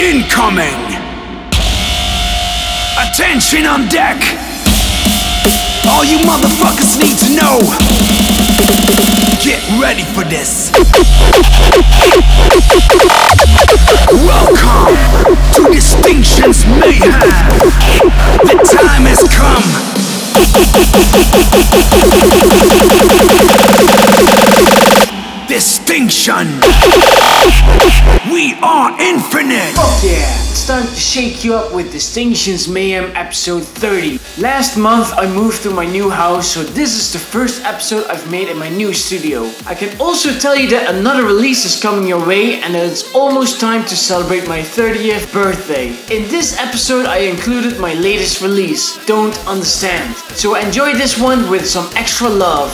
Incoming! Attention on deck! All you motherfuckers need to know! Get ready for this! Welcome to Distinction's Mayhem! The time has come! Distinction! We are infinite! Fuck yeah! It's time to shake you up with Distinction's Mayhem episode 30. Last month I moved to my new house, so this is the first episode I've made in my new studio. I can also tell you that another release is coming your way and that it's almost time to celebrate my 30th birthday. In this episode I included my latest release, Don't Understand. So enjoy this one with some extra love.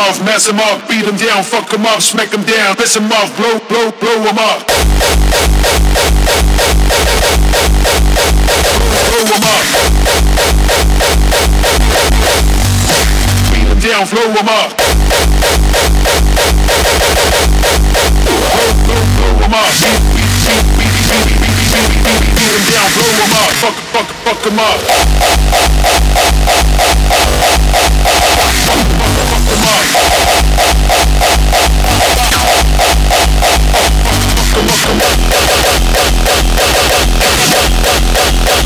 Off, mess him up, beat him down, fuck him up, smack him down, piss him off, blow, blow, blow him up. Blow him up. Beat down, blow him up. Blow, blow, him up. Beat, beat, beat, beat, beat, beat, down, blow him up. Fuck, fuck, fuck him up. Yo,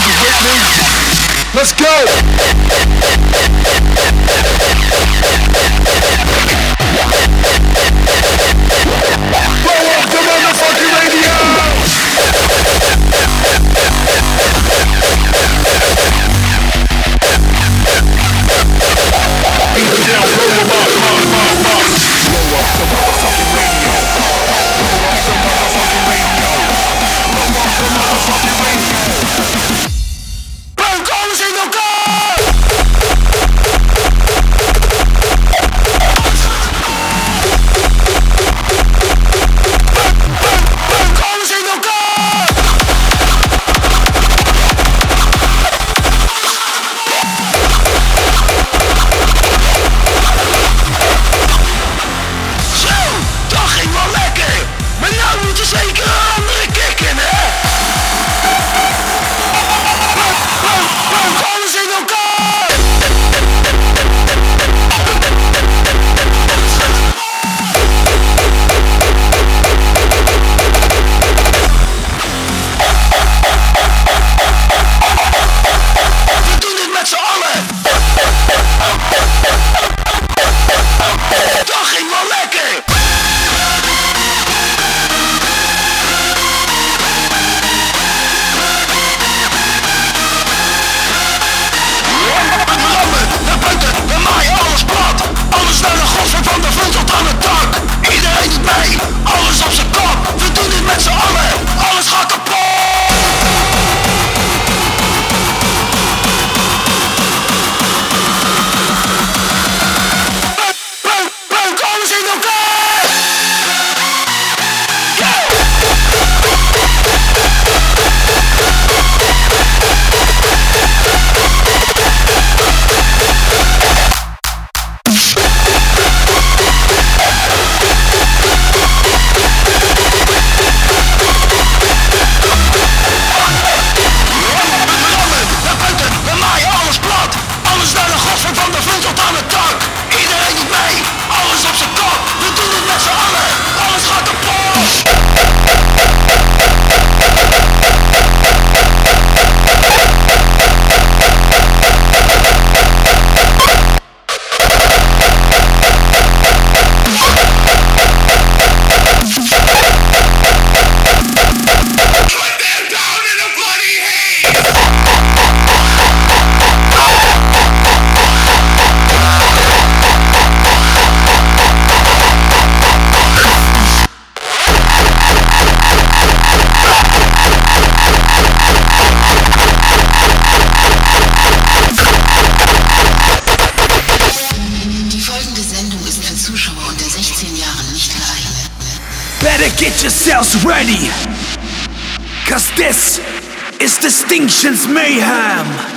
you with me? Let's go! Blow up the motherfucking up, up, up. Blow up the motherfucking radio. Get yourselves ready. Cause this is Distinction's Mayhem.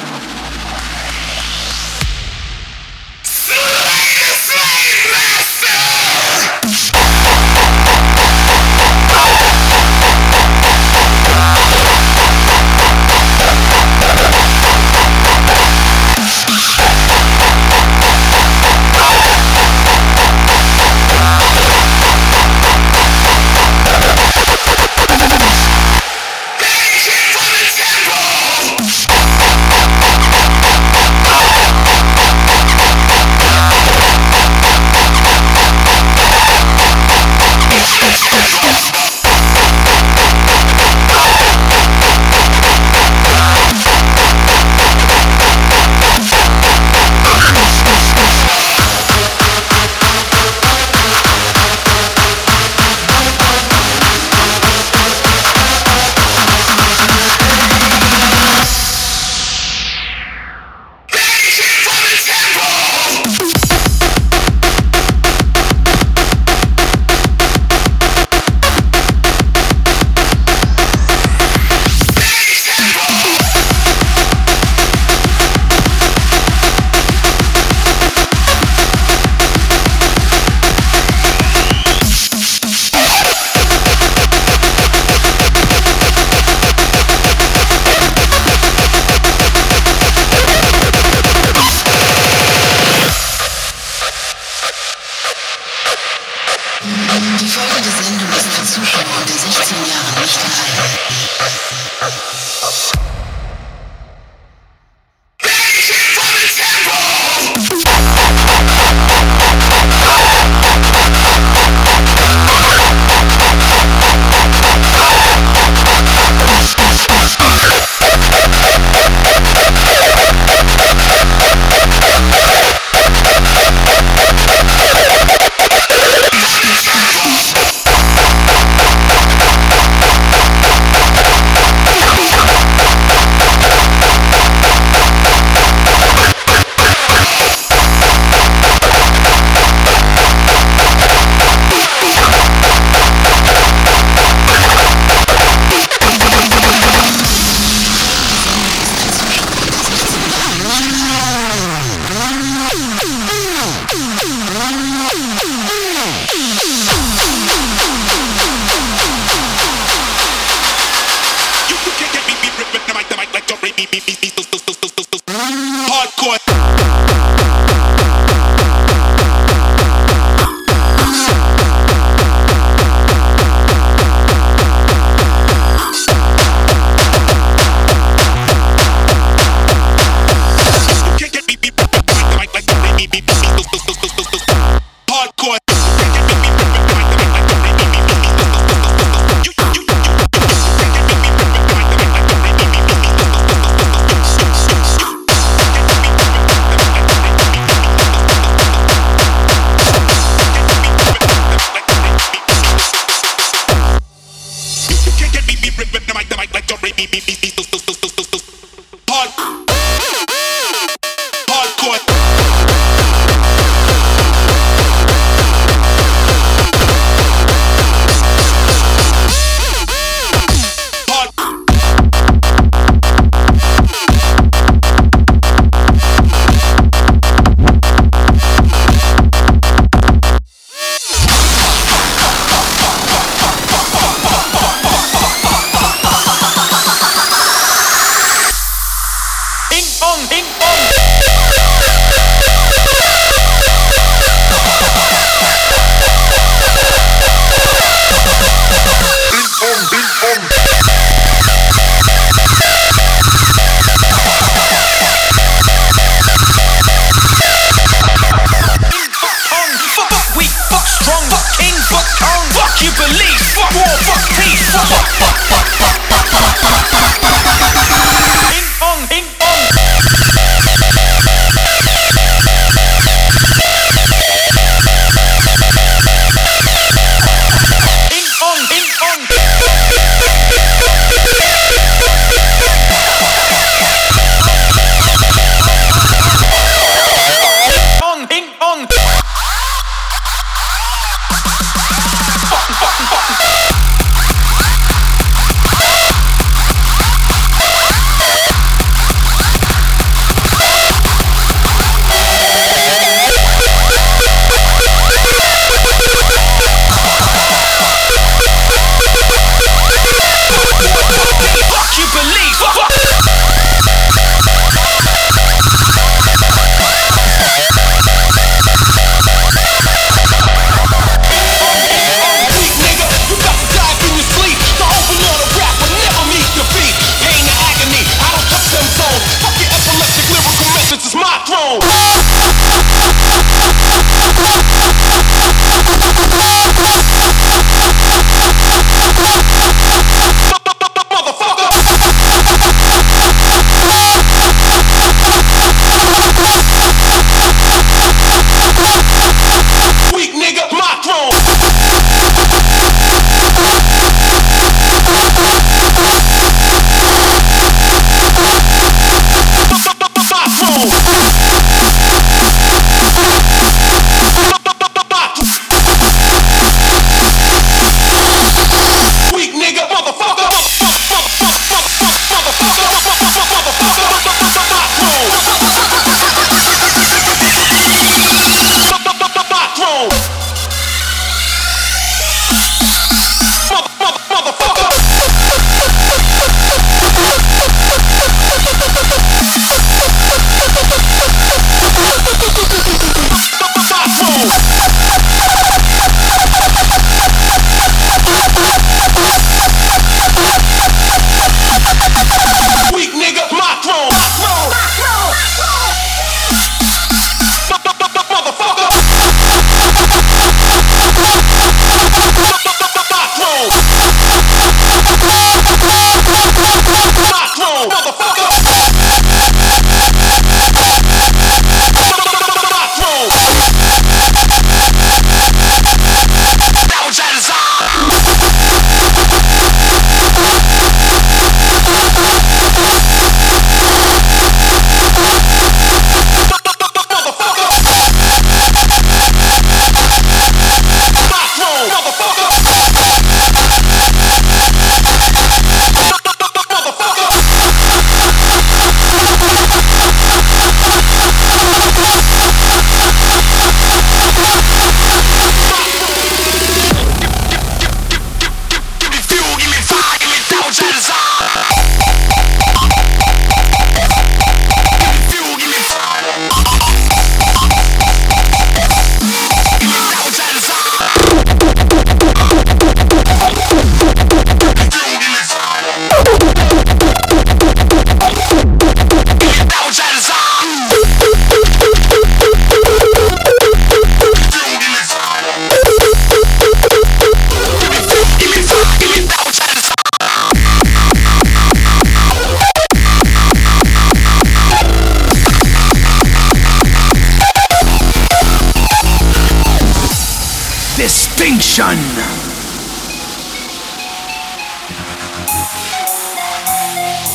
Extinction!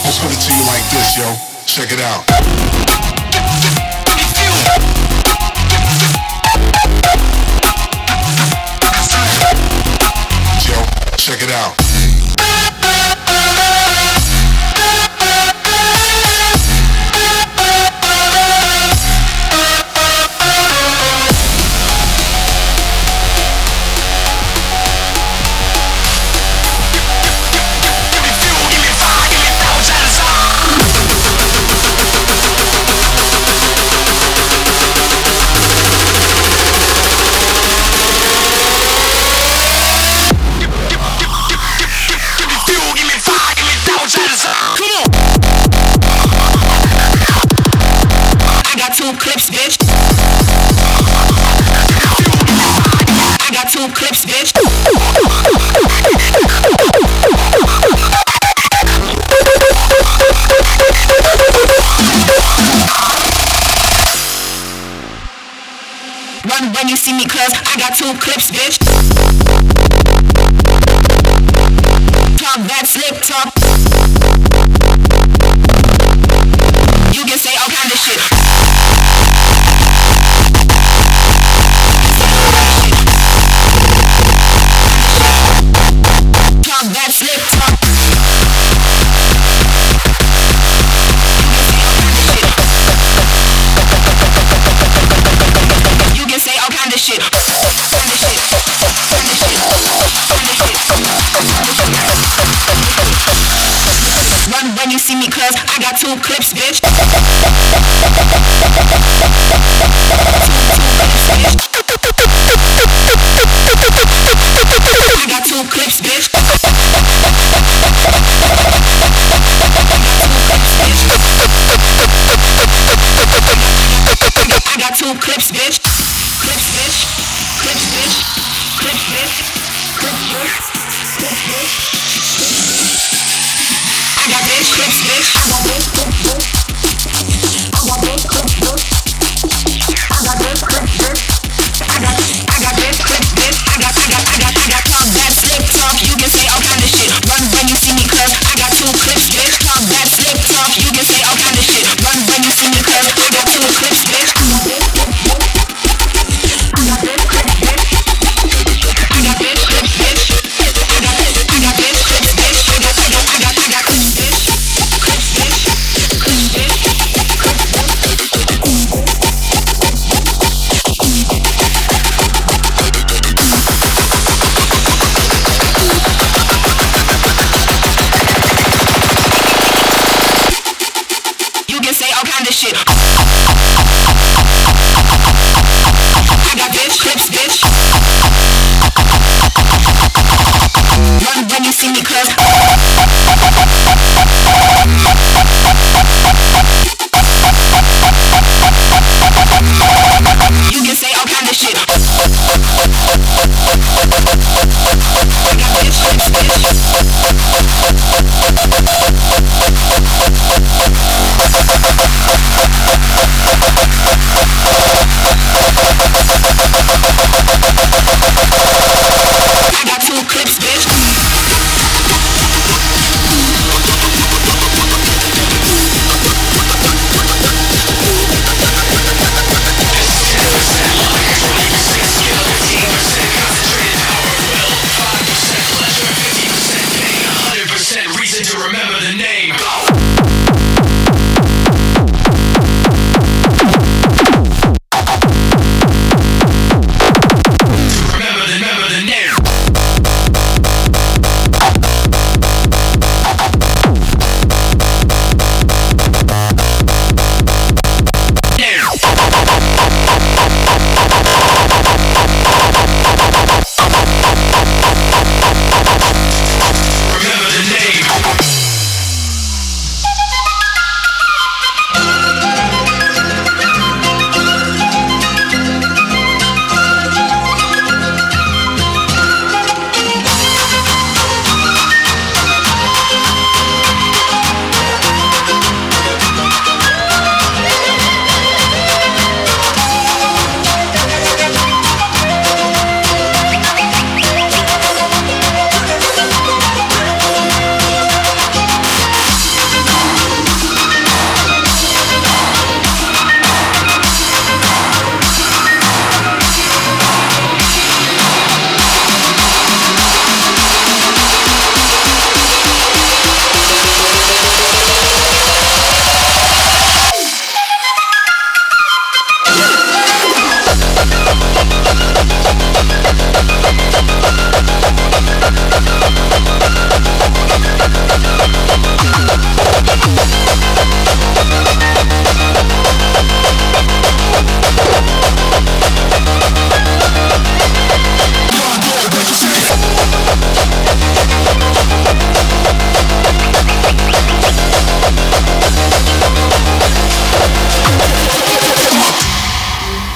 I'll put it to you like this, yo. Check it out. two clips, bitch. me cause I got two clips, bitch. Two, two clips, bitch.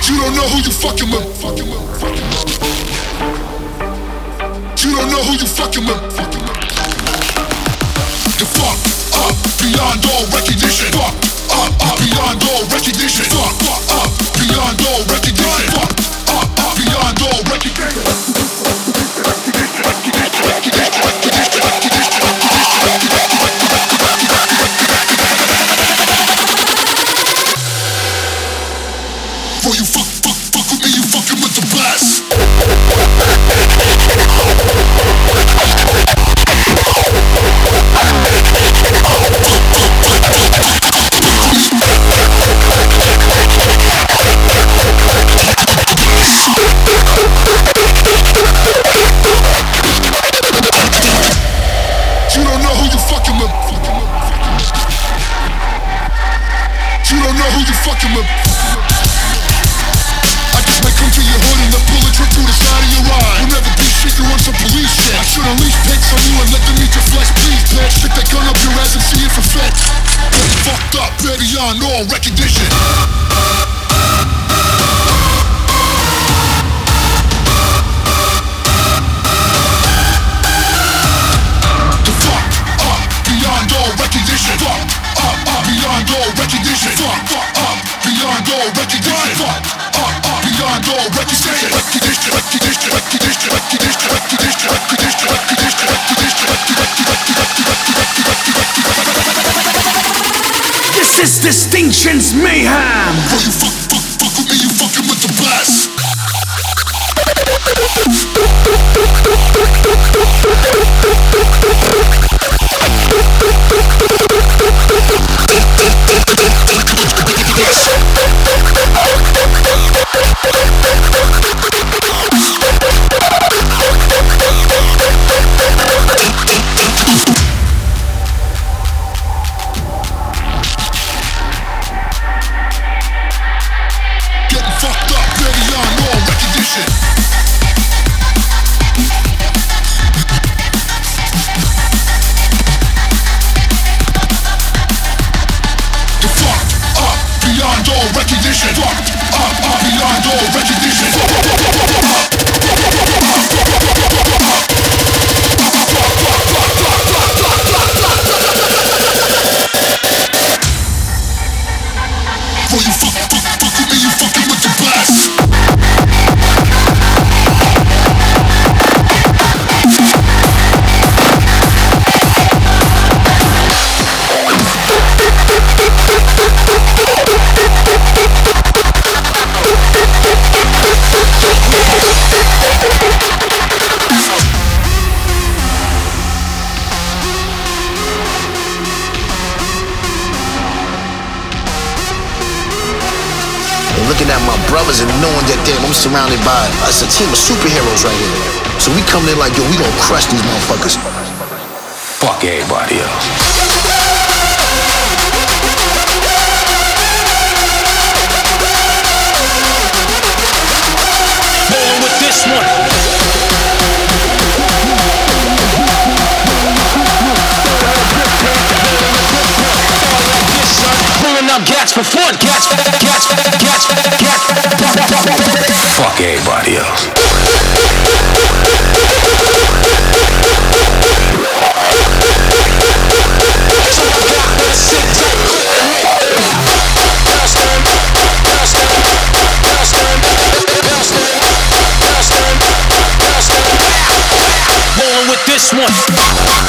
You don't know who you fucking with. You don't know who you fucking with. You fuck up beyond all recognition. Fuck up, up beyond all recognition. Fuck, fuck up beyond all recognition. Fuck up, up beyond all recognition. Distinction's Mayhem! Before by us a team of superheroes right here. So we come in like, yo, we gonna crush these motherfuckers. Fuck everybody else. Rolling with this one. Pulling out gats for fun, gats, gats, gats, gats. Fuck everybody else. Rolling with this one.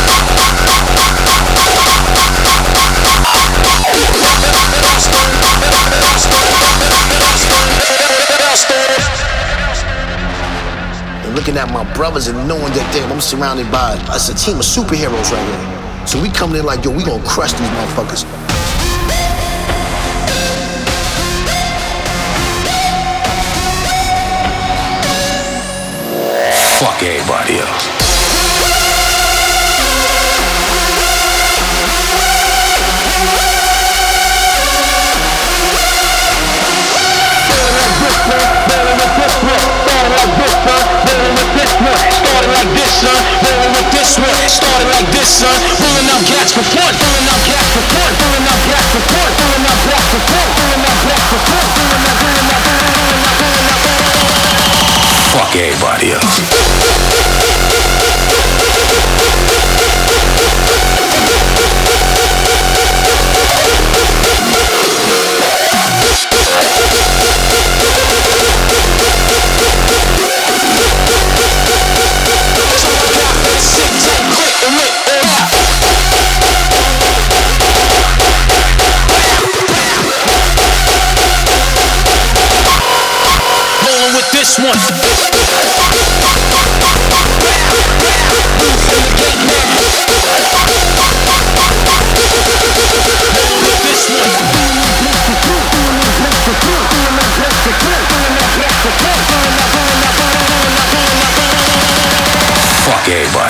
At my brothers and knowing that damn, I'm surrounded by us a team of superheroes right here. So we coming in like, yo, we gonna crush these motherfuckers. Fuck everybody else. Started like this, son. Rolling with this one. Started like this, son. Pulling out gats for fun. Pulling out gats for fun. Pulling out gats for fun. Pulling out gats for fun. Pulling out gats for fun. Pulling out, pulling out, pulling out, pulling out, pulling out. Fuck everybody else. Fuck everybody else.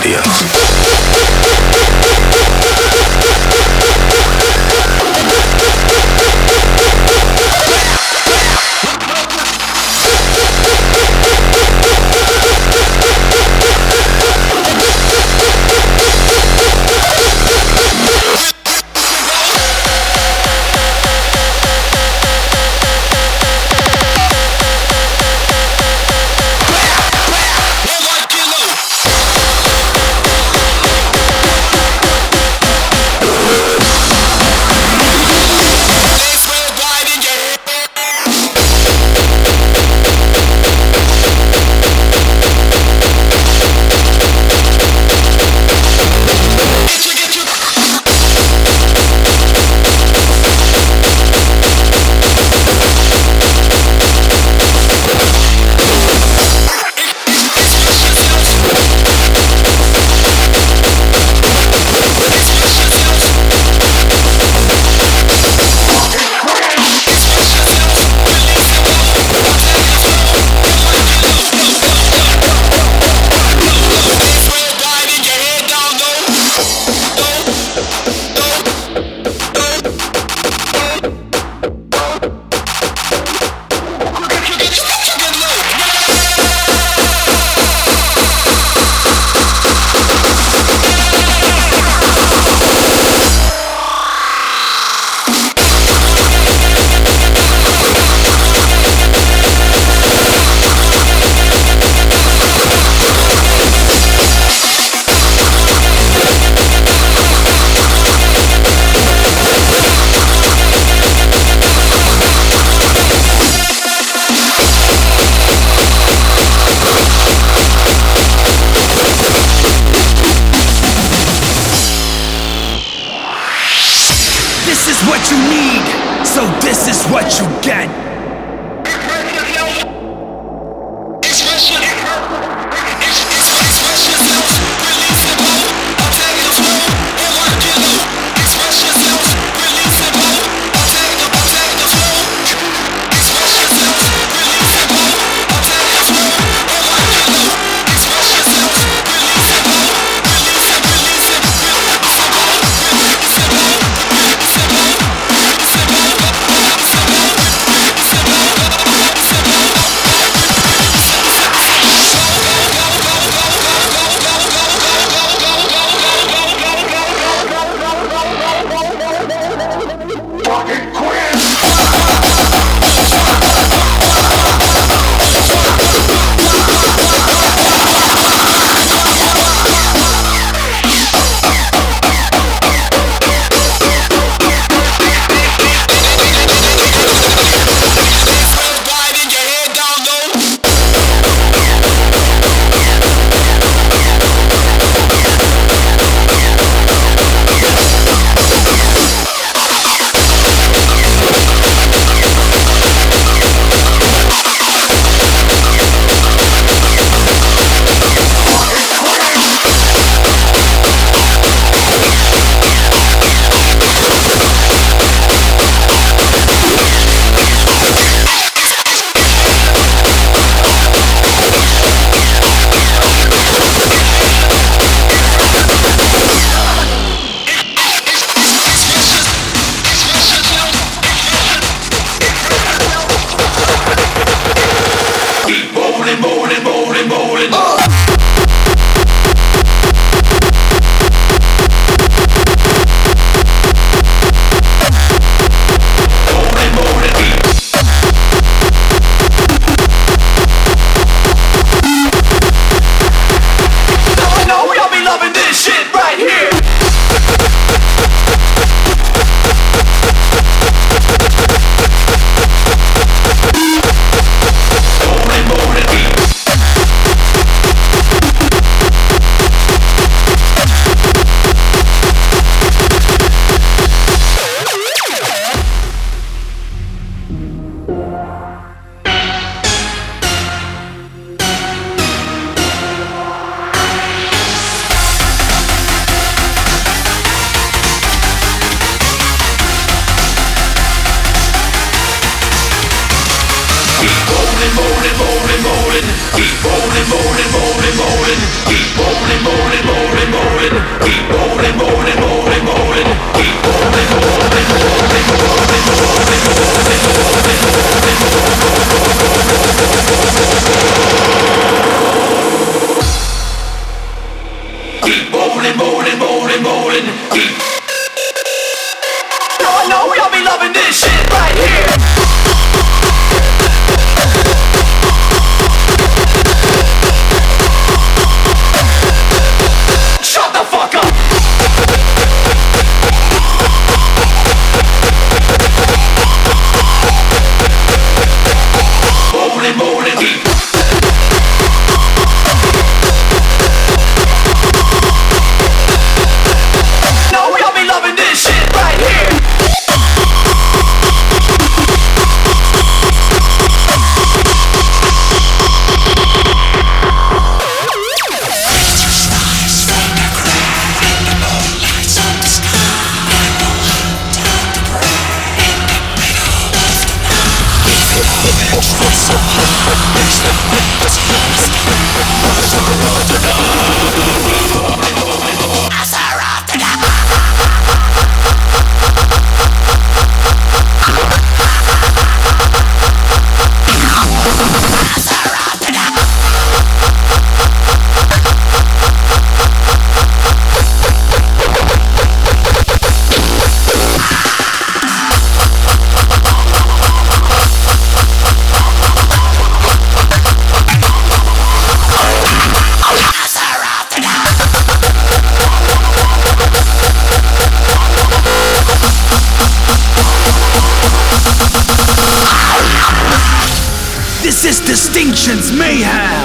corremos. nation's mayhem.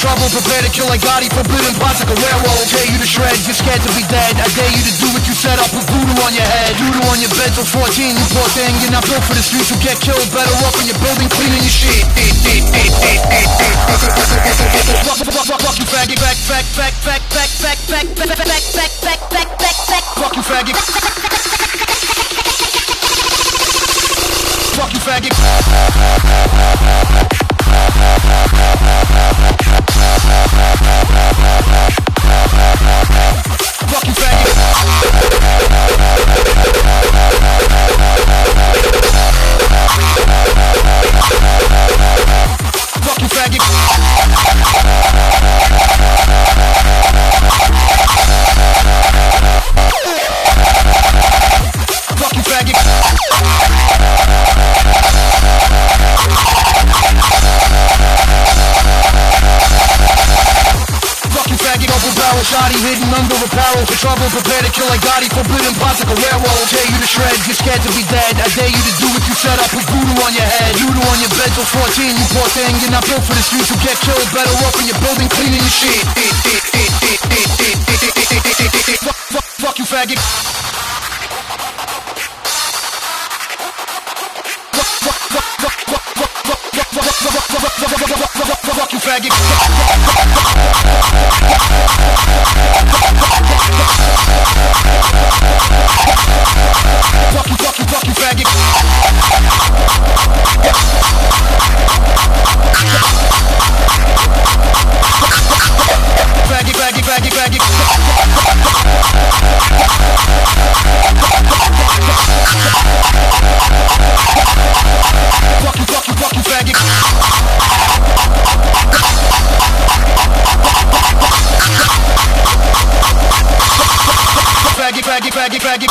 Trouble, prepare to kill like Gotti. Forbidden plots like a werewolf. Tear you to shreds, you're scared to be dead. I dare you to do what you said. I'll put voodoo on your head. Doodle on your bed till 14. You poor thing, you're not built for the streets. You'll get killed. Better off in your building, cleaning your shit. Fuck you, faggot. Back, back, back, back, back, back, back, back, back, back, back, back, back, back. Fuck you, faggot. Fuck you, faggot. Faggot. Barrel hidden under apparel. For trouble, prepare to kill like Gotti. Forbidden pots like a werewolf. Tear you to shreds, you're scared to be dead. I dare you to do what you said. I put voodoo on your head. Voodoo on your bed till 14. You poor thing, you're not built for streets. You get killed. Better off in your building cleaning your shit. Fuck, fuck, fuck you, faggot. Fuck Fuck you, fuck you, fuck you, faggot. Faggot, faggot, faggot,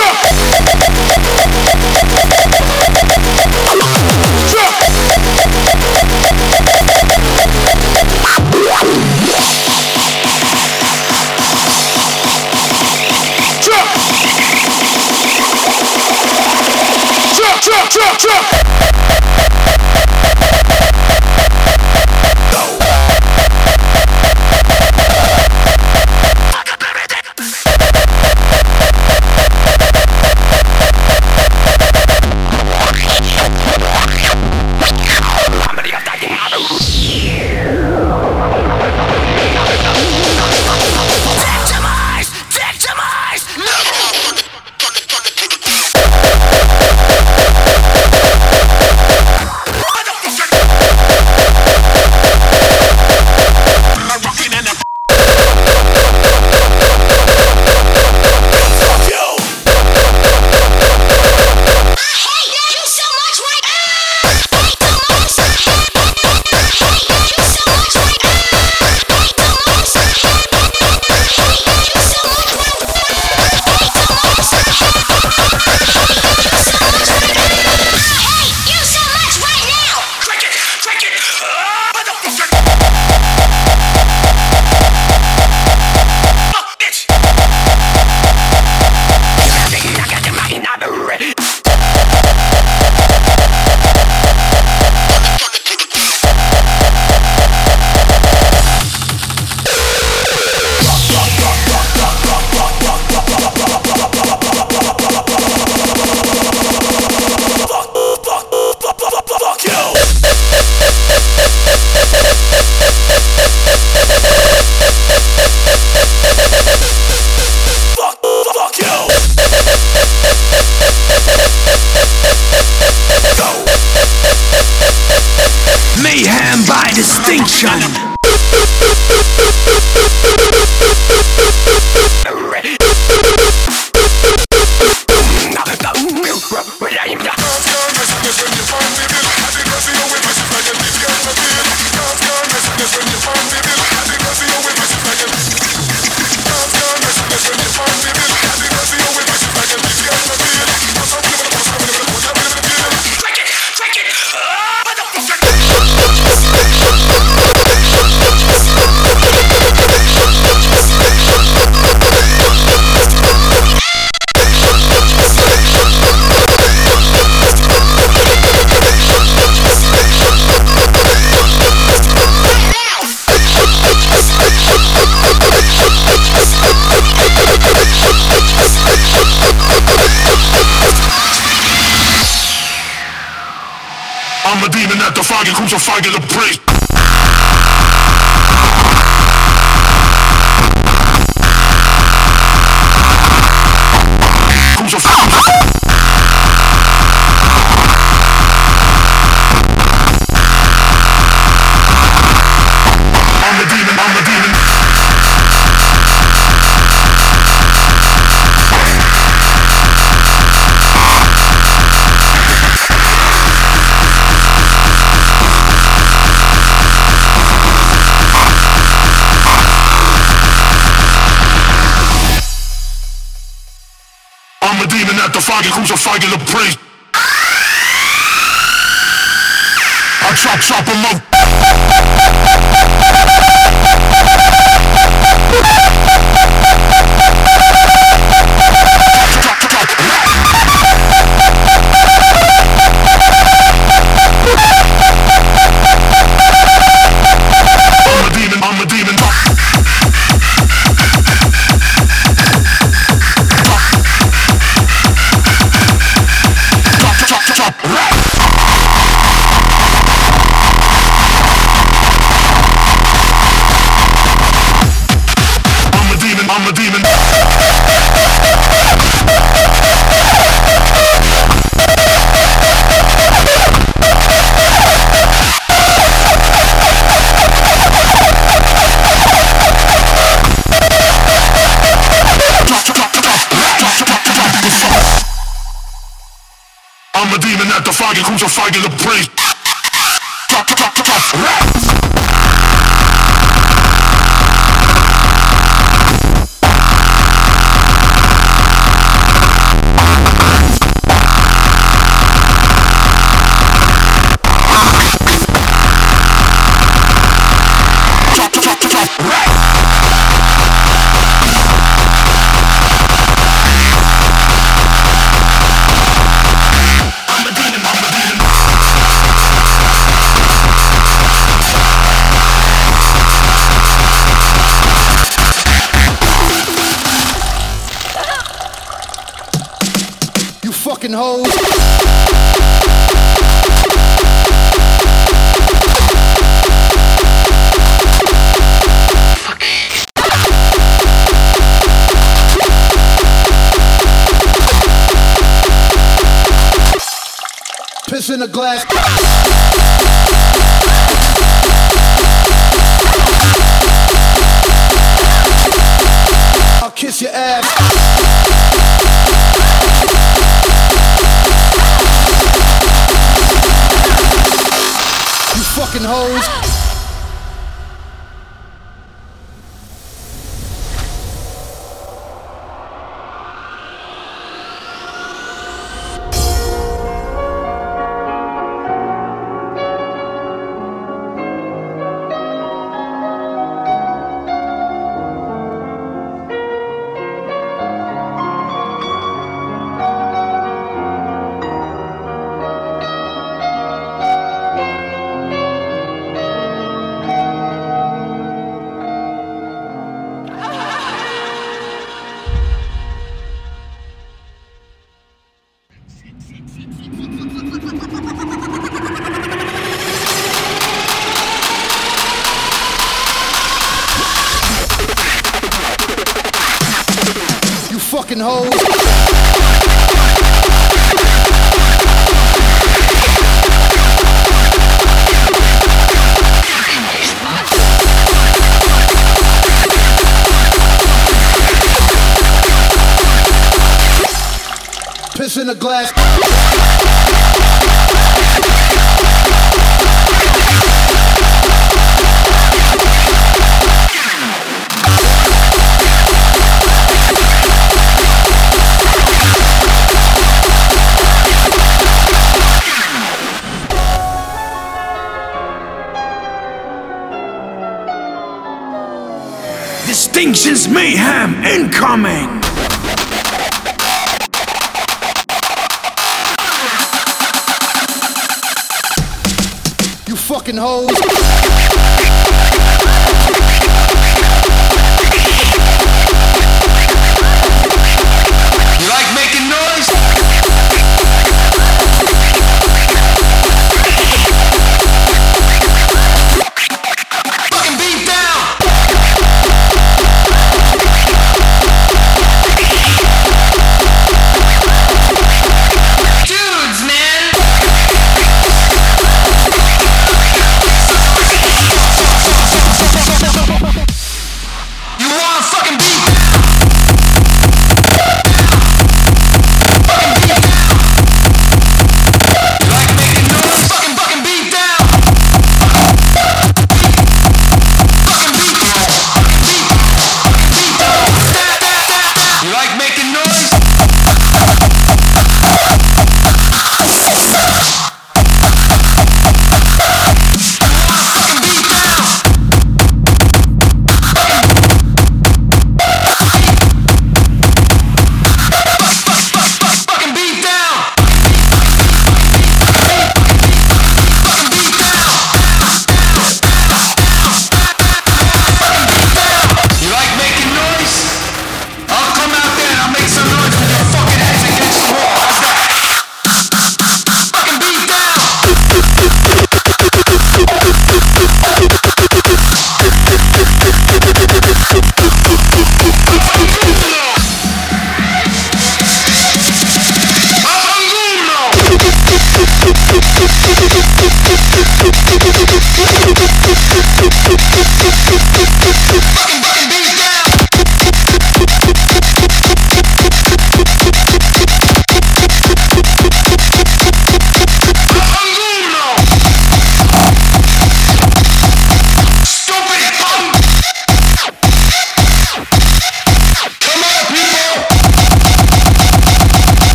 Shut up! distinction. arms are fighting the. who's kommt auf the Play. I chop chop em up. Frage, guter Feige, le break. In a glass. I'll kiss your ass.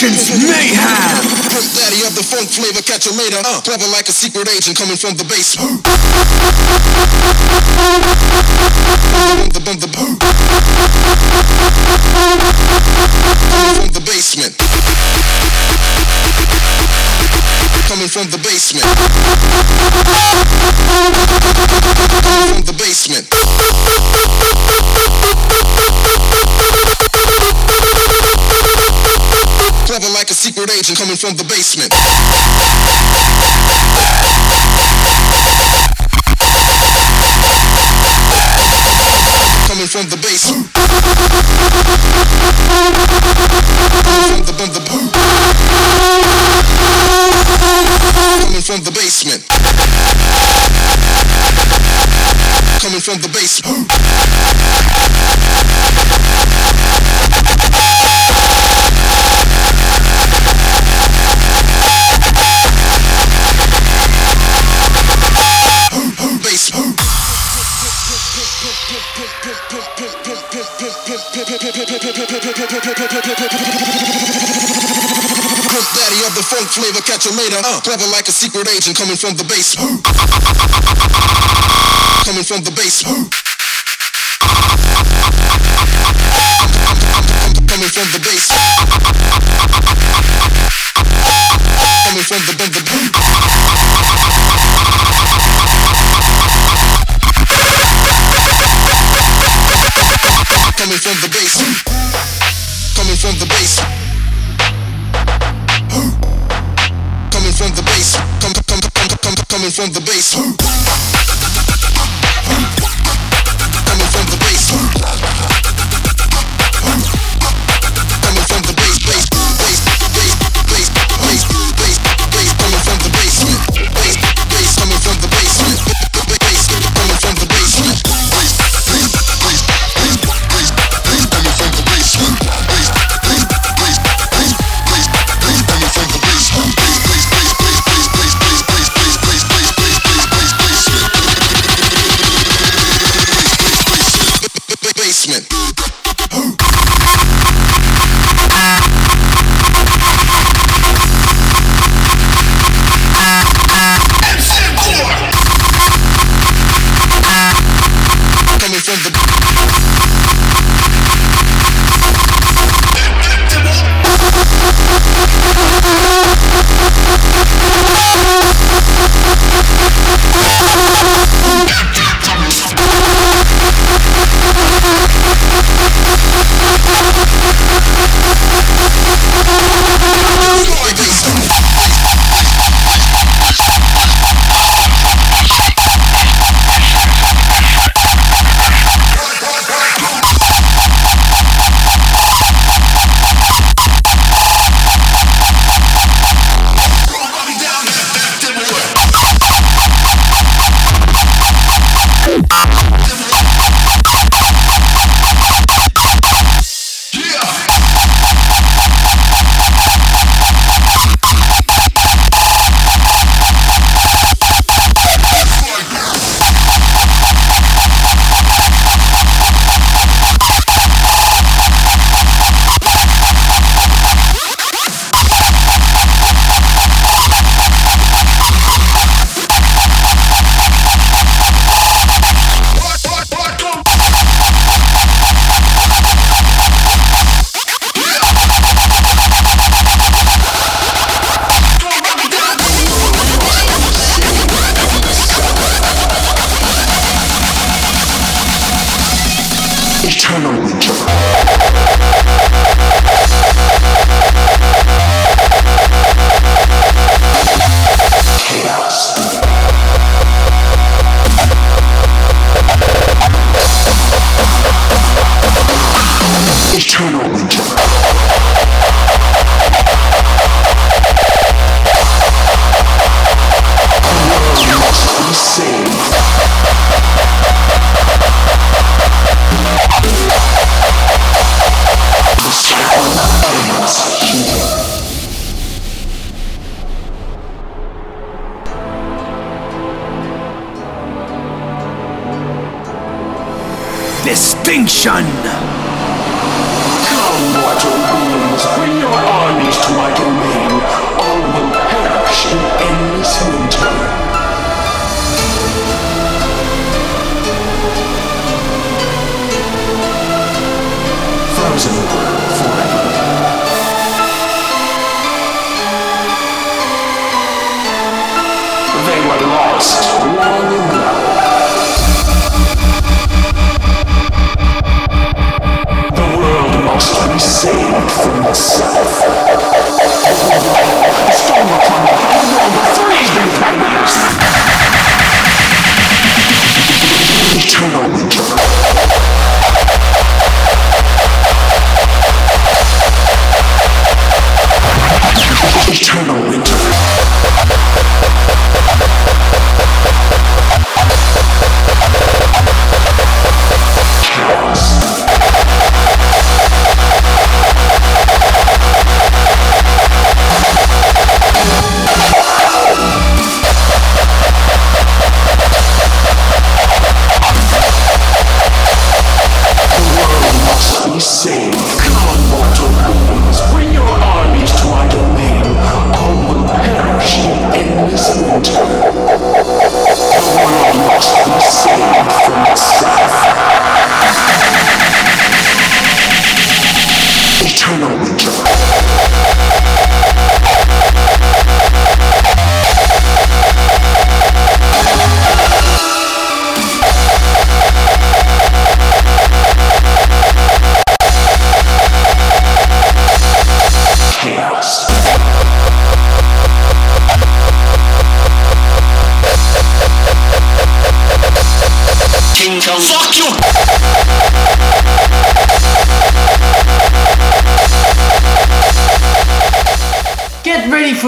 Distinction's Mayhem. Daddy of the funk flavor, catch you later. Uh, clever like a secret agent coming from the base. From the, the, from the basement. Coming from the basement. Coming from the basement. Clever like a secret agent coming from the basement. Coming from the basement. Coming from the, coming from the basement. Coming from the. Basement. Daddy of the funk flavor, catch you later. Uh, clever like a secret agent coming from the base. Coming from the base. Coming from the base.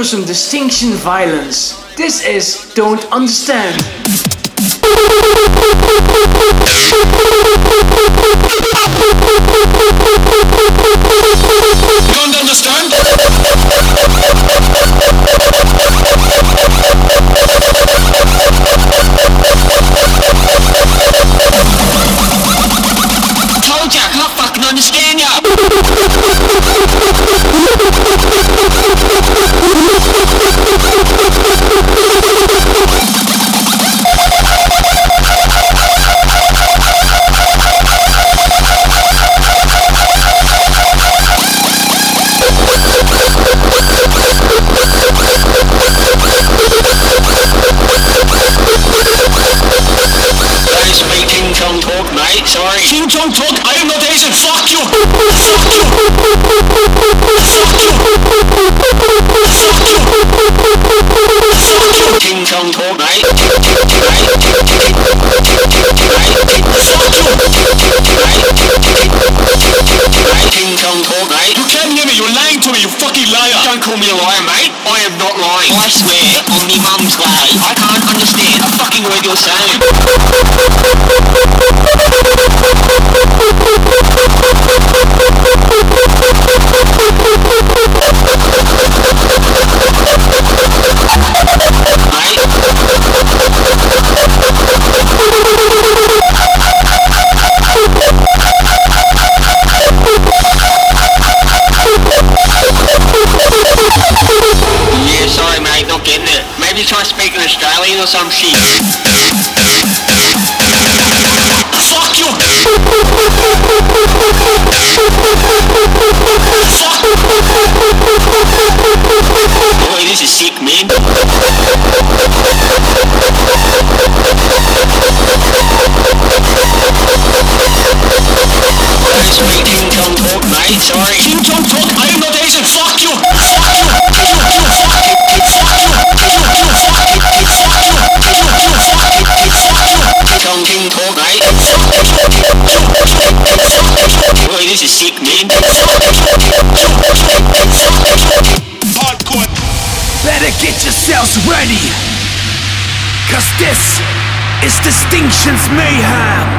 For some distinction violence. This is Don't Understand. Don't understand? Call me a liar, mate. I am not lying. I swear on me mum's grave. I can't understand a fucking word you're saying. Cause this is Distinction's Mayhem!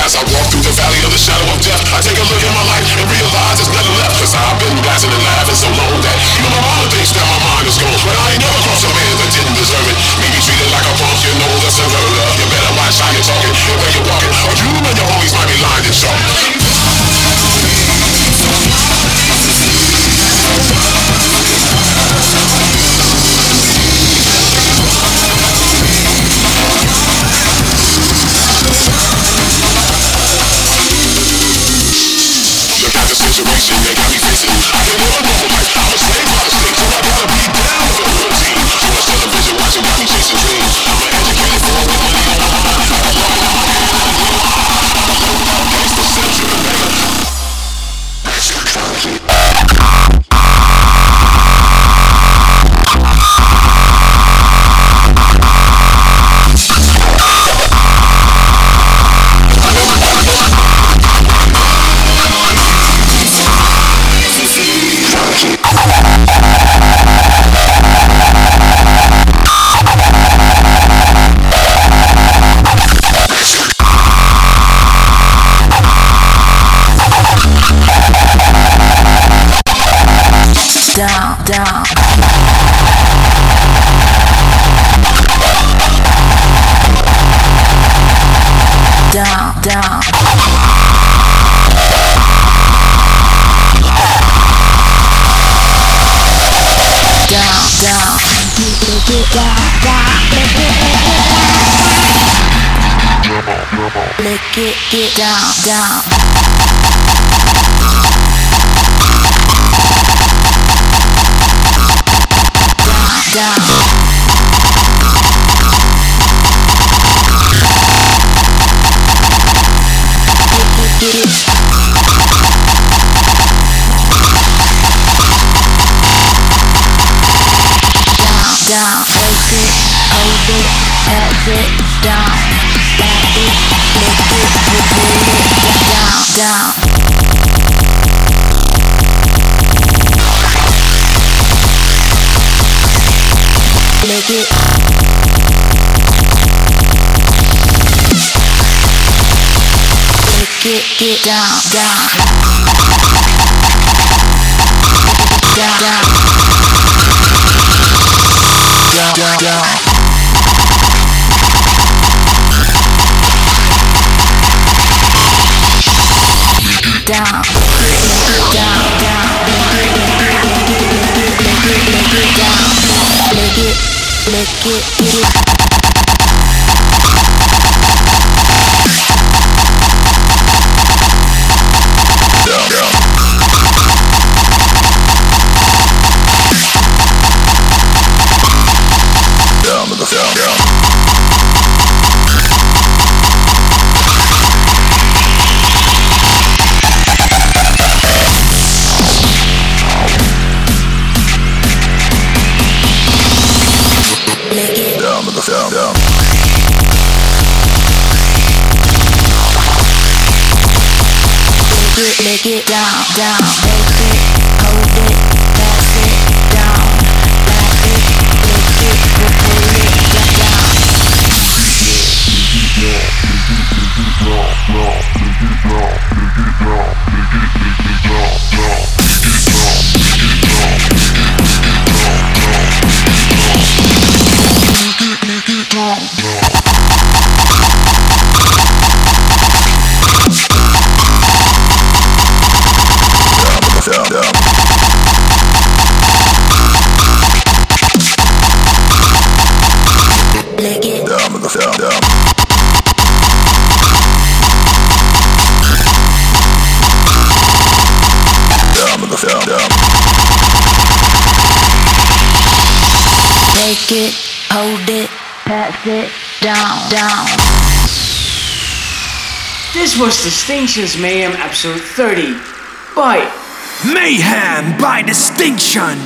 As I walk through the valley of the shadow of death I take a look at my life and realize there's nothing left Cause I've been blasting and laughing so long that Even my mama thinks that my mind is gone But I ain't never crossed a man that didn't deserve it Maybe treated like a punk, you know that's a love. You better watch how you're talking and where you're walking Or you and your homies might be lying and short down, down, down, get down, down. down. let it let it get down, down, down, down, down, down. down. This was Distinction's Mayhem episode 30 by Mayhem by Distinction.